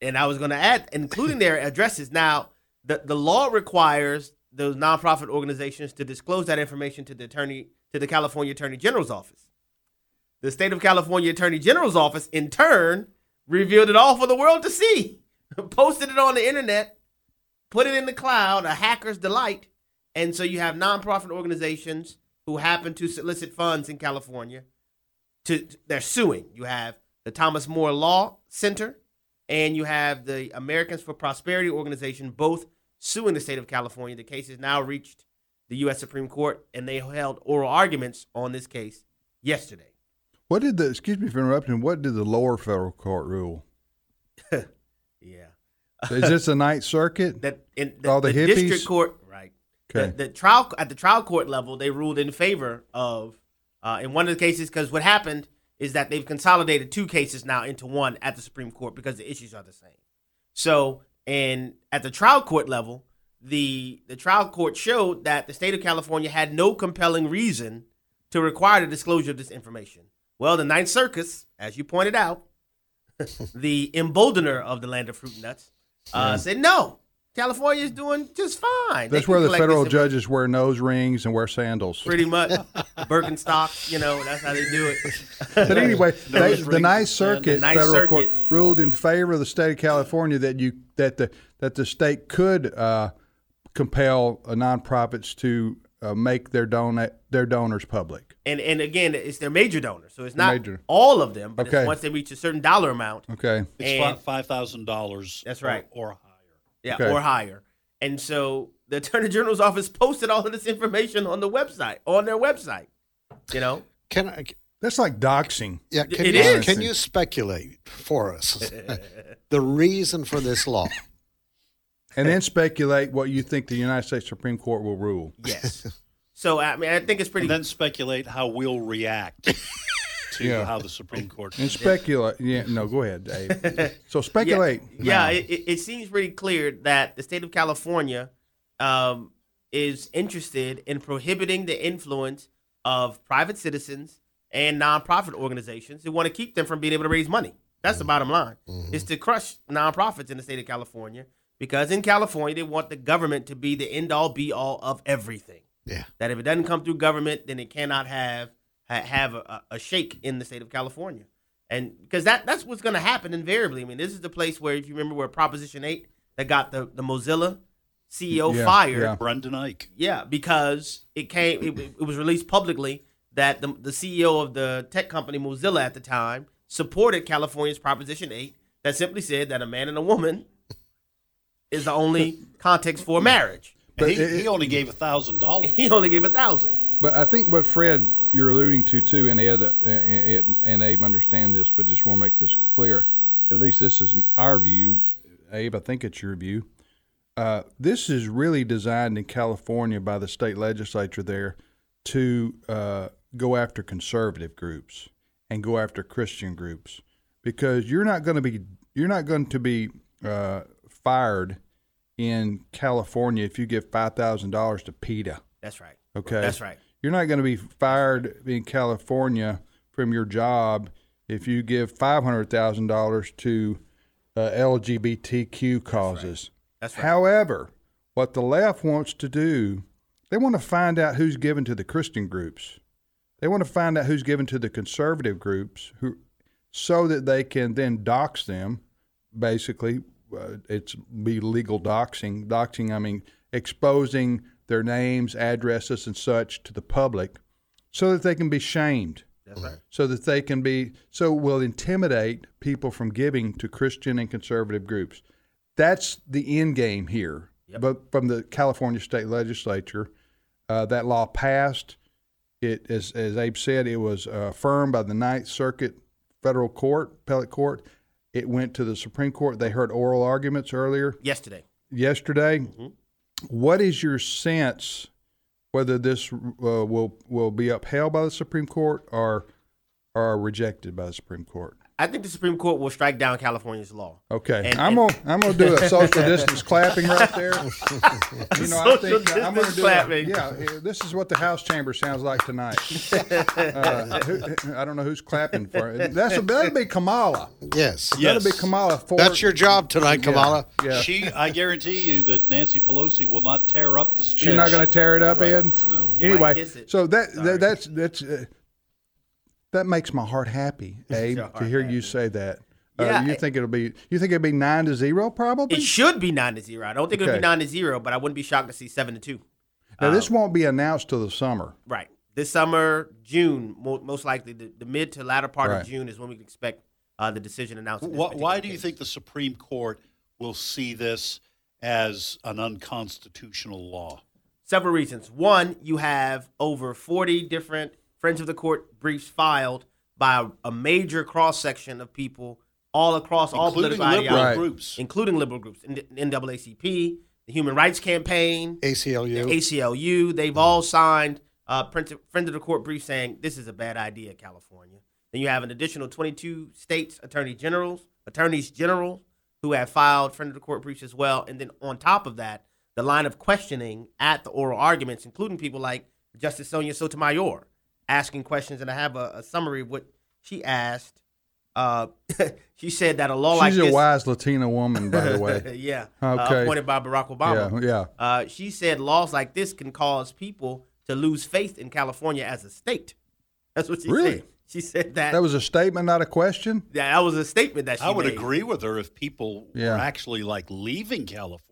And I was going to add, including their addresses. Now, the, the law requires those nonprofit organizations to disclose that information to the attorney to the California Attorney General's office. The state of California Attorney General's office, in turn, revealed it all for the world to see, <laughs> posted it on the internet, put it in the cloud, a hacker's delight. And so you have nonprofit organizations who happen to solicit funds in California. To they're suing. You have the Thomas More Law Center, and you have the Americans for Prosperity organization, both suing the state of California. The case has now reached the U.S. Supreme Court, and they held oral arguments on this case yesterday. What did the excuse me for interrupting? What did the lower federal court rule? <laughs> Yeah. Is this a Ninth Circuit? That in the, All the, the hippies. district court, right? Okay. The, the trial at the trial court level, they ruled in favor of uh, in one of the cases because what happened is that they've consolidated two cases now into one at the Supreme Court because the issues are the same. So, and at the trial court level, the the trial court showed that the state of California had no compelling reason to require the disclosure of this information. Well, the Ninth Circus, as you pointed out, <laughs> the emboldener of the land of fruit and nuts, uh, Yeah. said no. California is doing just fine. That's where the federal judges wear nose rings and wear sandals. Pretty <laughs> much, Birkenstock. You know, that's how they do it. But <laughs> anyway, they, the Ninth Circuit the Ninth federal Circuit court ruled in favor of the state of California that you that the that the state could uh, compel uh, nonprofits to uh, make their donate their donors public. And and again, it's their major donors, so it's not Major. all of them, but Okay. it's once they reach a certain dollar amount. Okay. It's And- five thousand dollars. That's right. Or, or higher. Yeah, Okay. or higher. And so the Attorney General's office posted all of this information on the website, on their website. You know, Can I? That's like doxing. Yeah. Can It you, is. Can you speculate for us <laughs> the reason for this law? And then speculate what you think the United States Supreme Court will rule. yes. <laughs> So I mean, I think it's pretty. And then speculate how we'll react <laughs> to Yeah. how the Supreme Court. And speculate. Yeah, no, go ahead, Dave. <laughs> So speculate. Yeah, yeah it, it, it seems pretty clear that the state of California um, is interested in prohibiting the influence of private citizens and nonprofit organizations who want to keep them from being able to raise money. That's the bottom line. Is to crush nonprofits in the state of California because in California they want the government to be the end all be all of everything. Yeah. That if it doesn't come through government, then it cannot have have a, a shake in the state of California. And because that that's what's going to happen invariably. I mean, this is the place where if you remember where Proposition 8 that got the the Mozilla CEO Yeah, fired. yeah. Brendan Eich. Yeah, because it came, it, it was released publicly that the, the CEO of the tech company Mozilla at the time supported California's Proposition 8 that simply said that a man and a woman is the only <laughs> context for marriage. And he, he only gave a thousand dollars. He only gave a thousand. But I think what Fred you're alluding to too, and Ed and, and Abe understand this, but just want to make this clear. At least this is our view, Abe. I think it's your view. Uh, this is really designed in California by the state legislature there to uh, go after conservative groups and go after Christian groups because you're not going to be you're not going to be uh, fired in California if you give five thousand dollars to PETA. That's right. Okay. That's right. You're not going to be fired in California from your job if you give five hundred thousand dollars to uh, LGBTQ causes. That's right. However, what the left wants to do They want to find out who's given to the Christian groups. They want to find out who's given to the conservative groups, who, so that they can then dox them. Basically, uh, it's be legal doxing. Doxing, I mean, exposing their names, addresses, and such to the public, so that they can be shamed. That's right. So that they can be so will intimidate people from giving to Christian and conservative groups. That's the end game here. But from the California state legislature, uh, that law passed. It, as, as Abe said, it was uh, affirmed by the Ninth Circuit Federal Court, Appellate Court. It went to the Supreme Court. They heard oral arguments earlier Yesterday. yesterday. What is your sense whether this uh, will will be upheld by the Supreme Court or or rejected by the Supreme Court? I think the Supreme Court will strike down California's law. Okay, And- I'm and- gonna I'm gonna do a <laughs> social distance clapping right there. You know, I Social think I'm gonna distance do. Clapping. yeah, yeah, this is what the House chamber sounds like tonight. Uh, who, I don't know who's clapping for it. That's that'll be Kamala. Yes. that'll be Kamala. For, That's your job tonight, Yeah, Kamala. Yeah, She, I guarantee you that Nancy Pelosi will not tear up the speech. She's not going to tear it up, Right. Ed. No. might Anyway, so that, that that's that's uh, that makes my heart happy, <laughs> Abe, your to heart hear you say that. Uh, you it- think it'll be? You think it'll be nine to zero? Probably. It should be nine to zero. I don't think it'll be nine to zero, but I wouldn't be shocked to see seven to two. now Um, this won't be announced till the summer. Right. This summer, June, most likely the, the mid to latter part Right. of June is when we can expect uh, the decision announced. Why, why do you think the Supreme Court will see this as an unconstitutional law? Several reasons. One, you have over 40 different Friends of the Court briefs filed by a, a major cross section of people all across all political liberal ideologies, groups. including liberal groups, N- NAACP, the Human Rights Campaign, ACLU. the ACLU. They've all signed uh, Friends of Friends of the Court brief saying this is a bad idea, California. Then you have an additional 22 states attorney generals, attorneys general, who have filed Friend of the Court briefs as well. And then on top of that, the line of questioning at the oral arguments, including people like Justice Sonia Sotomayor, asking questions. And I have a, a summary of what she asked. Uh, <laughs> she said that a law like She's a wise Latina woman, by the way. <laughs> yeah, uh, Okay. appointed by Barack Obama. Yeah, yeah. Uh, she said laws like this can cause people to lose faith in California as a state. That's what she Really? said. She said that. That was a statement, not a question. yeah, that was a statement that she I would made. agree with her if people Yeah. were actually like leaving California.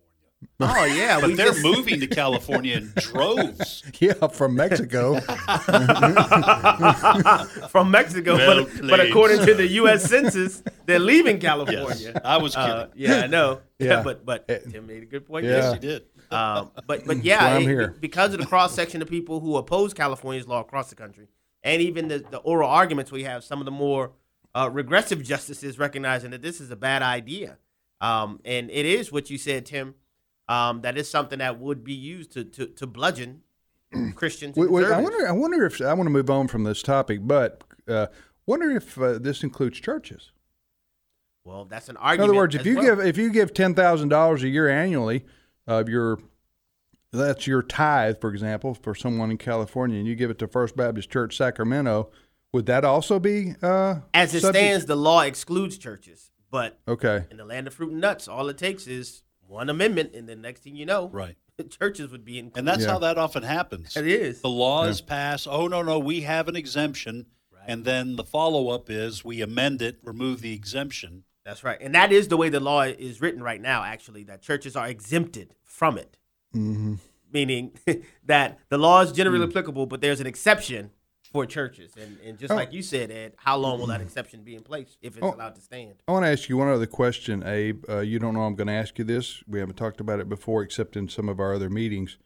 Oh <laughs> yeah, But we they're just- moving to California in droves. <laughs> Yeah, from Mexico. <laughs> from Mexico, Well but, but according to the U.S. Census, they're leaving California. Yes, I was Uh, kidding. yeah, I know. Yeah. but but Tim made a good point. Yeah. Yes, he did. Um, but but yeah, why I'm it- here. because of the cross section of people who oppose California's law across the country, and even the, the oral arguments we have, some of the more uh, regressive justices recognizing that this is a bad idea, um, and it is what you said, Tim. Um, that is something that would be used to to, to bludgeon Christians. Wait, wait, I wonder. I wonder if I want to move on from this topic, but uh, wonder if uh, this includes churches. Well, that's an argument. In other words, if you well. give if you give ten thousand dollars a year annually of your that's your tithe, for example, for someone in California, and you give it to First Baptist Church Sacramento, would that also be uh, As it subject- stands, the law excludes churches, but Okay. in the land of fruit and nuts, all it takes is one amendment, and the next thing you know, Right. <laughs> churches would be included. And that's how that often happens. It is. The law Yeah. is passed. Oh, no, no, we have an exemption. And then the follow up is we amend it, remove the exemption. That's right, and that is the way the law is written right now. Actually, that churches are exempted from it, Mm-hmm. meaning <laughs> that the law is generally Mm. applicable, but there's an exception for churches. And, and just Oh. like you said, Ed, how long will that exception be in place if it's Oh. allowed to stand? I want to ask you one other question, Abe. Uh, you don't know I'm going to ask you this. We haven't talked about it before, except in some of our other meetings.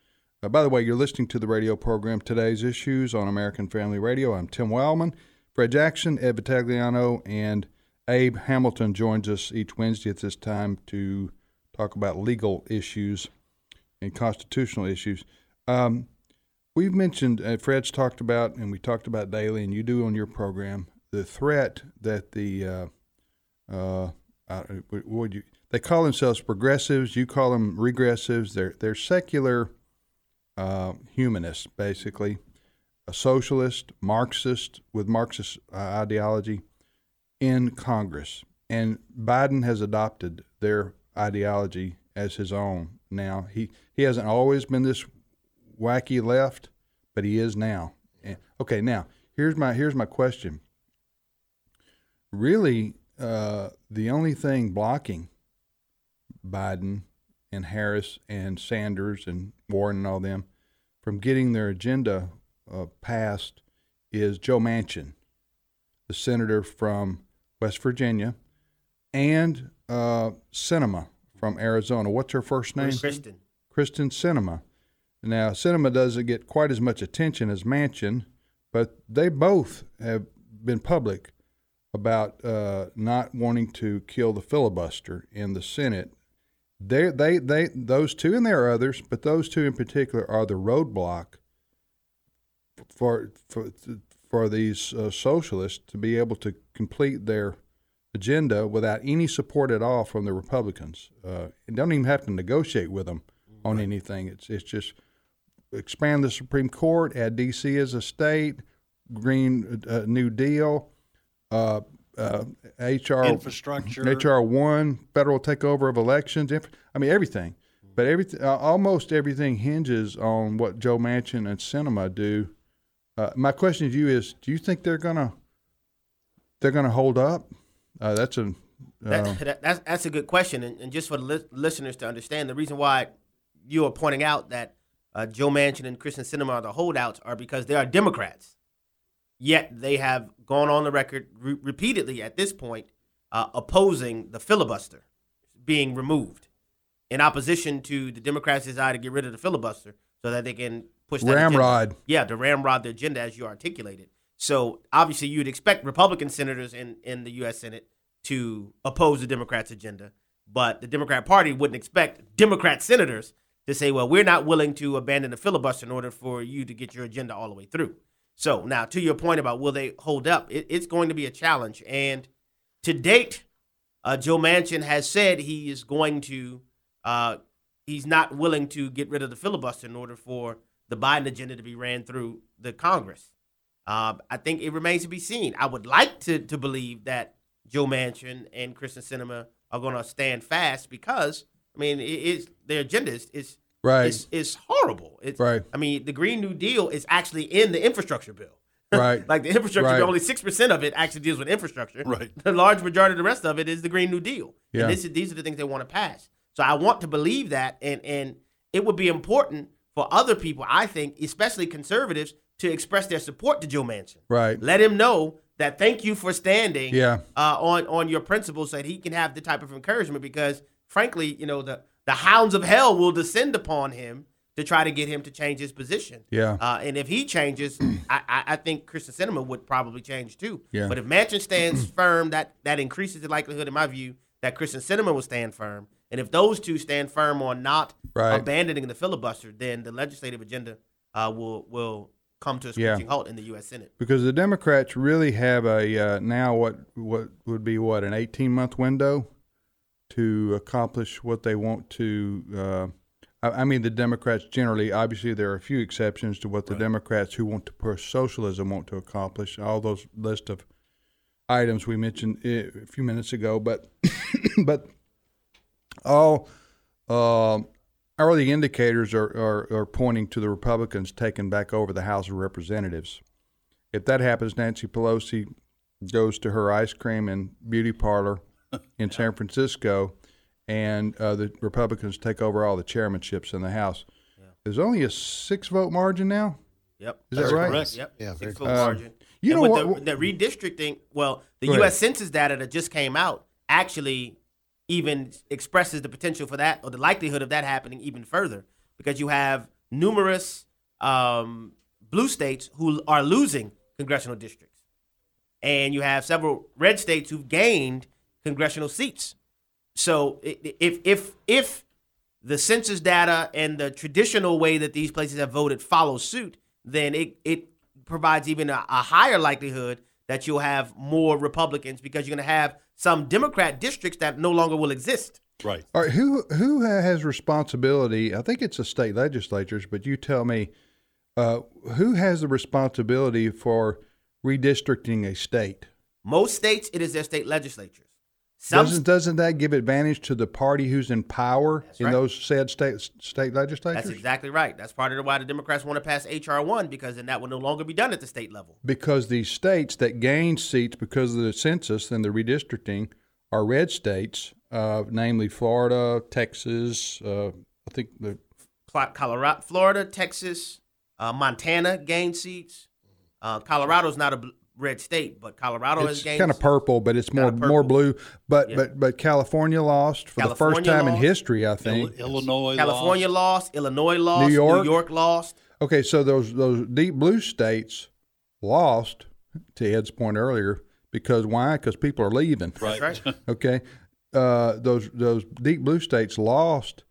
Uh, by the way, you're listening to the radio program Today's Issues on American Family Radio. I'm Tim Wildmon. Fred Jackson, Ed Vitagliano, and Abe Hamilton joins us each Wednesday at this time to talk about legal issues and constitutional issues. Um, we've mentioned, uh, Fred's talked about, and we talked about daily, and you do on your program, the threat that the uh, uh, what would you? They call themselves progressives. You call them regressives. They're they're secular uh, humanists, basically, a socialist, Marxist with Marxist uh, ideology in Congress, and Biden has adopted their ideology as his own. Now he he hasn't always been this wacky left, but he is now. And, okay, now here's my here's my question. Really, uh, the only thing blocking Biden and Harris and Sanders and Warren and all them from getting their agenda uh, passed is Joe Manchin, the senator from West Virginia, and uh, Sinema from Arizona. What's her first name? Kyrsten. Kyrsten Sinema. Now, Sinema doesn't get quite as much attention as Manchin, but they both have been public about uh, not wanting to kill the filibuster in the Senate. They, they, they, those two, and there are others, but those two in particular are the roadblock for for for these uh, socialists to be able to complete their agenda without any support at all from the Republicans. Uh, and don't even have to negotiate with them on anything. It's it's just expand the Supreme Court, add D.C. as a state, Green uh, New Deal, uh, uh, HR Infrastructure. HR one, federal takeover of elections. Inf- I mean everything. But everything, uh, almost everything hinges on what Joe Manchin and Sinema do. Uh, my question to you is: Do you think they're gonna they're gonna hold up? Uh, that's a uh, That, that, that's that's a good question, and, and just for the li- listeners to understand, the reason why you are pointing out that uh, Joe Manchin and Kyrsten Sinema are the holdouts are because they are Democrats. Yet they have gone on the record re- repeatedly at this point uh, opposing the filibuster being removed in opposition to the Democrats' desire to get rid of the filibuster so that they can push that agenda. Ramrod. Yeah, to ramrod the agenda as you articulated. So obviously, you'd expect Republican senators in, in the U.S. Senate to oppose the Democrats' agenda, but the Democrat Party wouldn't expect Democrat senators to say, "Well, we're not willing to abandon the filibuster in order for you to get your agenda all the way through." So now, to your point about will they hold up, it, it's going to be a challenge. And to date, uh, Joe Manchin has said he is going to, uh, he's not willing to get rid of the filibuster in order for the Biden agenda to be ran through the Congress. Uh, I think it remains to be seen. I would like to to believe that Joe Manchin and Kyrsten Sinema are going to stand fast because I mean it, it's their agenda is is Right. is, is horrible. It's, Right. I mean the Green New Deal is actually in the infrastructure bill. <laughs> Right. like the infrastructure Right. bill, only six percent of it actually deals with infrastructure. Right. The large majority of the rest of it is the Green New Deal. Yeah. And this is, these are the things they want to pass. So I want to believe that, and and it would be important for other people, I think, especially conservatives, to express their support to Joe Manchin. Right. Let him know that thank you for standing Yeah. uh, on on your principles so that he can have the type of encouragement because frankly, you know, the the hounds of hell will descend upon him to try to get him to change his position. Yeah. Uh, and if he changes, <clears throat> I, I, I think Kyrsten Sinema would probably change too. Yeah. But if Manchin stands <clears throat> firm, that that increases the likelihood, in my view, that Kyrsten Sinema will stand firm. And if those two stand firm on not Right. abandoning the filibuster, then the legislative agenda uh, will will come to a Yeah. screeching halt in the U.S. Senate. because the Democrats really have a uh, now what what would be what an eighteen month window to accomplish what they want to. Uh, I, I mean, the Democrats generally, obviously, there are a few exceptions to what the Democrats who want to push socialism want to accomplish. All those list of items we mentioned uh, a few minutes ago, but <coughs> but all um early indicators are, are, are pointing to the Republicans taking back over the House of Representatives. If that happens, Nancy Pelosi goes to her ice cream and beauty parlor in San Francisco, and uh, the Republicans take over all the chairmanships in the House. There's only a six vote margin now. Yep. Is that right? Yep. Yeah, Six vote close. margin. You And know with what- The, the redistricting, well, the U.S. ahead. Census data that just came out actually even expresses the potential for that or the likelihood of that happening even further because you have numerous um, blue states who are losing congressional districts. And you have several red states who've gained congressional seats. So i- i- if if if the census data and the traditional way that these places have voted follow suit, then it it provides even a, a higher likelihood that you'll have more Republicans because you're going to have some Democrat districts that no longer will exist. Right. All right, who who has responsibility? I think it's the state legislatures, but you tell me, uh, who has the responsibility for redistricting a state? Most states, it is their state legislatures. Some doesn't doesn't that give advantage to the party who's in power in right. those said state state legislatures? That's exactly right. That's part of the why the Democrats want to pass HR one because then that will no longer be done at the state level. because these states that gain seats because of the census and the redistricting are red states, uh, namely Florida, Texas. Uh, I think the Colorado, Florida, Texas, uh, Montana gained seats. Uh, Colorado's not a red state, but Colorado has it's gained. kind of purple, but it's more more blue. But Yeah. but but California lost for the first California time in history, I think. Illinois, California lost. Illinois lost. New York? New York lost. Okay, so those those deep blue states lost to Ed's point earlier because why? Because people are leaving. Right. That's right. <laughs> Okay, uh, those those deep blue states lost,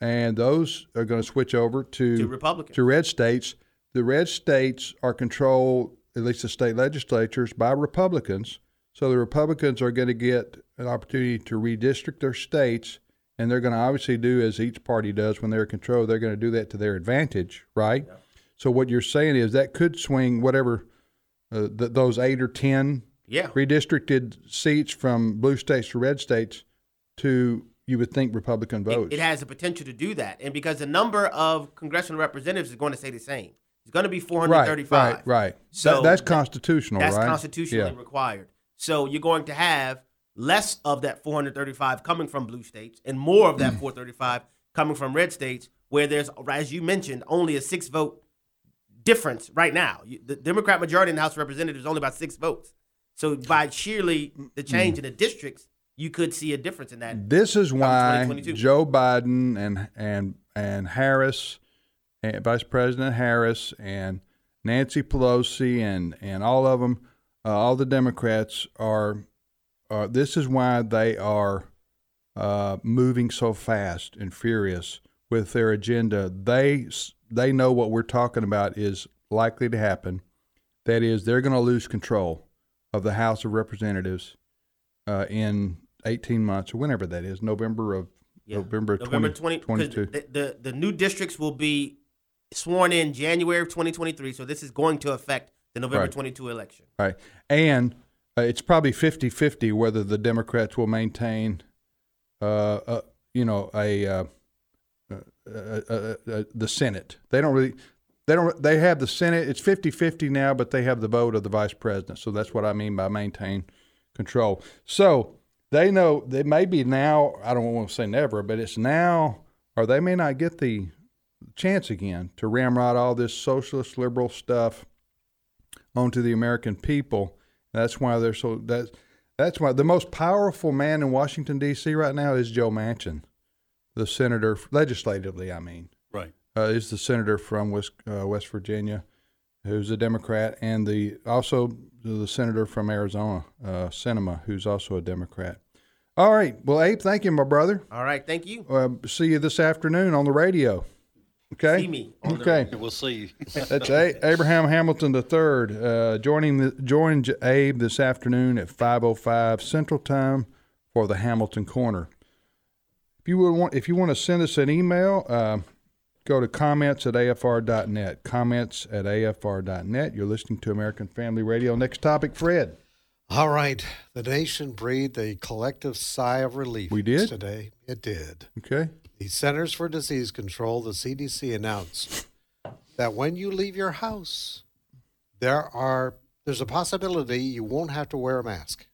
and those are going to switch over to To Republicans. to red states. The red states are controlled, at least the state legislatures, by Republicans. So the Republicans are going to get an opportunity to redistrict their states, and they're going to obviously do as each party does when they're in control. They're going to do that to their advantage, right? So what you're saying is that could swing whatever uh, th- those eight or ten Yeah. redistricted seats from blue states to red states to you would think Republican votes. It, it has the potential to do that, and because the number of congressional representatives is going to stay the same, it's going to be 435. Right, right, right. So That- that's constitutional, That's right? constitutionally Yeah. required. So you're going to have less of that 435 coming from blue states and more of that Mm. 435 coming from red states, where there's, as you mentioned, only a six vote difference right now. The Democrat majority in the House of Representatives is only about six votes. So by sheerly the change Mm. in the districts, you could see a difference in that. This is why Joe Biden and and and Harris, Vice President Harris and Nancy Pelosi and and all of them, uh, all the Democrats are. Uh, this is why they are uh, moving so fast and furious with their agenda. They they know what we're talking about is likely to happen. That is, they're going to lose control of the House of Representatives uh, in 18 months or whenever that is, November of November, November 20, 20, 'cause 22. The, the, the new districts will be sworn in January of 2023. So this is going to affect the November Right. 22 election. Right. And uh, it's probably 50-50 whether the Democrats will maintain uh, uh you know a uh, uh, uh, uh, uh, the Senate. They don't really they don't they have the Senate. It's 50-50 now, but they have the vote of the vice president. So that's what I mean by maintain control. So they know they may be now, I don't want to say never, but it's now or they may not get the chance again to ramrod all this socialist liberal stuff onto the American people. That's why they're so that that's why the most powerful man in Washington D.C. right now is Joe Manchin, the senator legislatively. I mean, Right. uh, is the senator from West uh, West Virginia, who's a Democrat, and the also the senator from Arizona, uh, Sinema, who's also a Democrat. All right. Well, Abe, thank you, my brother. All right. Thank you. Uh, see you this afternoon on the radio. Okay. See me on the okay. We'll see. <laughs> That's a- Abraham Hamilton III uh, joining the, join Abe this afternoon at 5:05 Central Time for the Hamilton Corner. If you would want, if you want to send us an email, uh, go to comments at afr.net. Comments at afr.net. You're listening to American Family Radio. Next topic, Fred. All right. The nation breathed a collective sigh of relief We did? today. It did. Okay. The Centers for Disease Control, the CDC, announced that when you leave your house, there are there's a possibility you won't have to wear a mask.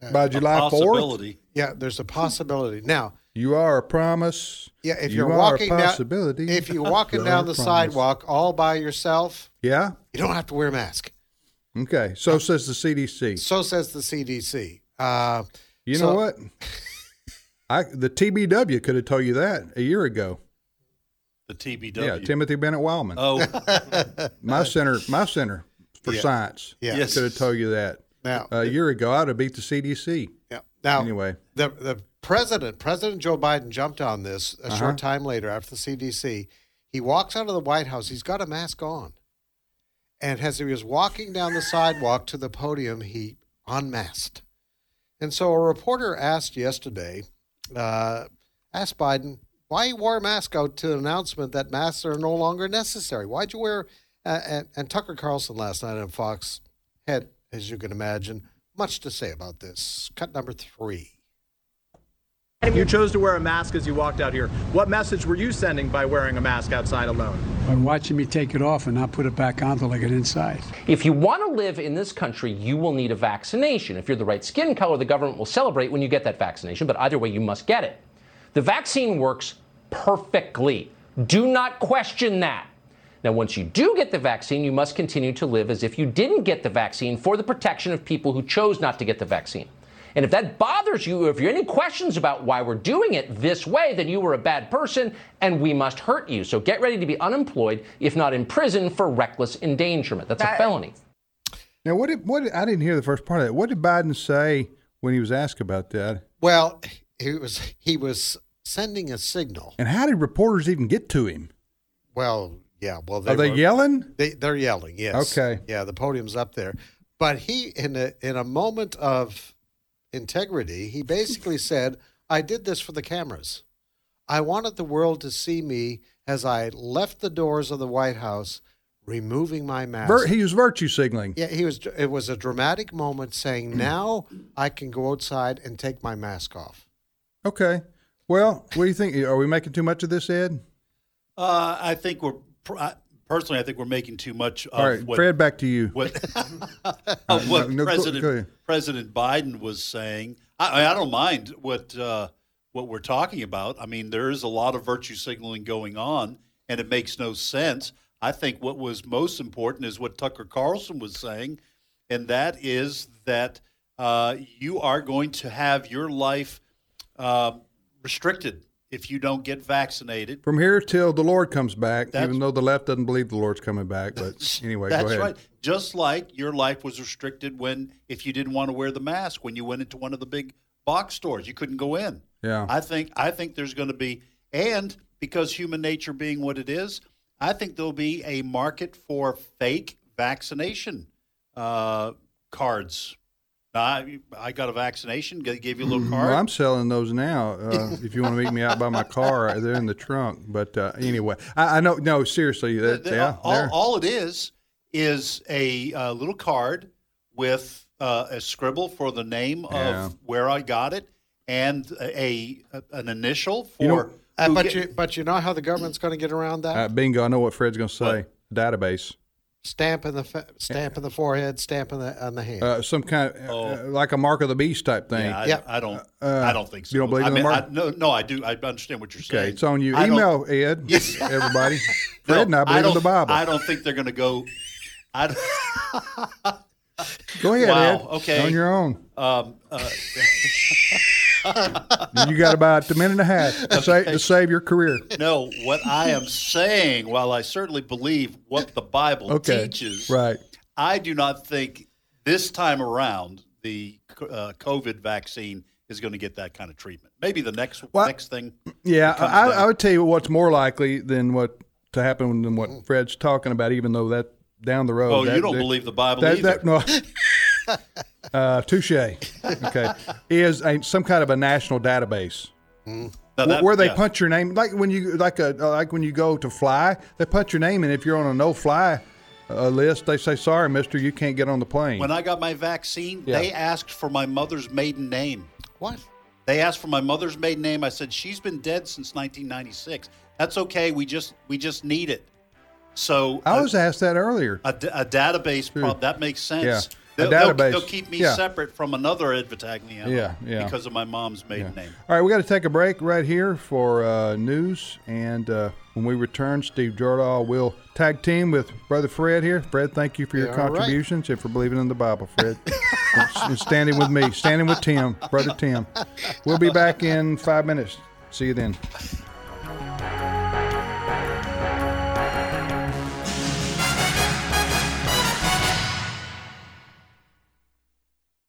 Uh, by July 4th? Yeah, there's a hmm. possibility. Now, You are a promise. yeah, if You you're are walking a down, possibility. if you're walking <laughs> You down the sidewalk all by yourself, Yeah. you don't have to wear a mask. Okay. So uh, says the CDC. So says the CDC. Uh, You so- know what? <laughs> I the TBW could have told you that a year ago. The TBW. Yeah, Timothy Bennett Wildmon. Oh, <laughs> my center, my center for Yeah. science. Yeah. Yes. could have told you that Now- a year ago. I'd have beat the CDC. Yeah. Now, Anyway. the the president, President Joe Biden, jumped on this a Uh-huh. short time later after the CDC. He walks out of the White House. He's got a mask on, and as he was walking down the sidewalk to the podium, he unmasked. And so a reporter asked yesterday, uh, asked Biden why he wore a mask out to an announcement that masks are no longer necessary. Why'd you wear? Uh, and, and Tucker Carlson last night on Fox had, as you can imagine, much to say about this. Cut number three. You chose to wear a mask as you walked out here. What message were you sending by wearing a mask outside alone? By watching me take it off and not put it back on till I get inside. If you want to live in this country, you will need a vaccination. If you're the right skin color, the government will celebrate when you get that vaccination, but either way, you must get it. The vaccine works perfectly. Do not question that. Now, once you do get the vaccine, you must continue to live as if you didn't get the vaccine for the protection of people who chose not to get the vaccine. And if that bothers you, if you have any questions about why we're doing it this way, then you were a bad person and we must hurt you. So get ready to be unemployed, if not in prison, for reckless endangerment. That's a felony. Now, what did what did, I didn't hear the first part of that. What did Biden say when he was asked about that? Well, he was he was sending a signal. And how did reporters even get to him? Well, yeah. Well, Are they were- yelling? They they're yelling. Yes. Okay. Yeah, the podium's up there, but he in a in a moment of integrity, he basically <laughs> said, "I did this for the cameras. I wanted the world to see me as I left the doors of the White House, removing my mask." Vir- he was virtue signaling. yeah, he was. It was a dramatic moment, saying, <clears throat> "Now I can go outside and take my mask off." Okay. Well, what do you think? Are we making too much of this, Ed? Uh, I think we're pr- I- personally. I think we're making too much. Of All right, what, Fred, back to you. What, <laughs> <laughs> what no, President. President Biden was saying. I, I don't mind what uh, what we're talking about. I mean, there is a lot of virtue signaling going on, and it makes no sense. I think what was most important is what Tucker Carlson was saying, and that is that uh, you are going to have your life uh, restricted if you don't get vaccinated. From here till the Lord comes back, That's- even though the left doesn't believe the Lord's coming back. But <laughs> anyway, That's go ahead. right. Just like your life was restricted when, if you didn't want to wear the mask, when you went into one of the big box stores, you couldn't go in. Yeah. I think I think there's going to be, and because human nature being what it is, I think there'll be a market for fake vaccination uh, cards. I, I got a vaccination. They gave you a little card. Well, I'm selling those now. Uh, <laughs> if you want to meet me out by my car, they're in the trunk. But uh, anyway, I, I know. No, seriously, that, The- yeah, all, all it is is a uh, little card with uh, a scribble for the name Yeah. of where I got it and a, a an initial for. You know- Uh, but get- you but you know how the government's going to get around that? uh, bingo. I know what Fred's going to say. Database. Stamp in the fa- stamp in the forehead, stamp in the on the hand. Uh, some kind of uh, like a mark of the beast type thing. Oh. Yeah, I, I don't. Uh, I don't think so. you don't believe I in the mark? I, no, no, I do. I understand what you're saying. Okay, it's on you. I don't- Email Ed. <laughs> Yes. everybody. No, <laughs> Fred and I believe in don't- the Bible. I don't think they're going to go. I don't- Go ahead, <laughs> wow. Ed. Okay. On your own. Um, uh, you got about a minute and a half to, sa- to save your career. No, what I am saying, while I certainly believe what the Bible Okay, teaches, right. I do not think this time around the uh, COVID vaccine is going to get that kind of treatment. Maybe the next next thing. Yeah, I. I would tell you what's more likely than what to happen than what Fred's talking about. Even though that down the road. Oh, you don't that- believe the Bible that, either. That, no. <laughs> uh, touche. Okay, is a, some kind of a national database. Now Wh- that- where they yeah. punch your name, like when you like a uh, like when you go to fly, they punch your name, and if you're on a no fly uh, list, they say, "Sorry, Mister, you can't get on the plane." When I got my vaccine, Yeah. they asked for my mother's maiden name. What? They asked for my mother's maiden name. I said she's been dead since 1996. That's okay. We just we just need it. So I was asked that earlier. A database True. prob- that makes sense. Yeah. A They'll, they'll- database. they'll keep me Yeah. separate from another Ed Vitagliano Yeah, yeah. because of my mom's maiden name. All right, we got to take a break right here for uh, news, and uh, when we return, Steve Jordahl will tag team with Brother Fred here. Fred, thank you for your Yeah, all right. contributions and for believing in the Bible, Fred, and, and standing with me, standing with Tim, Brother Tim. We'll be back in five minutes. See you then.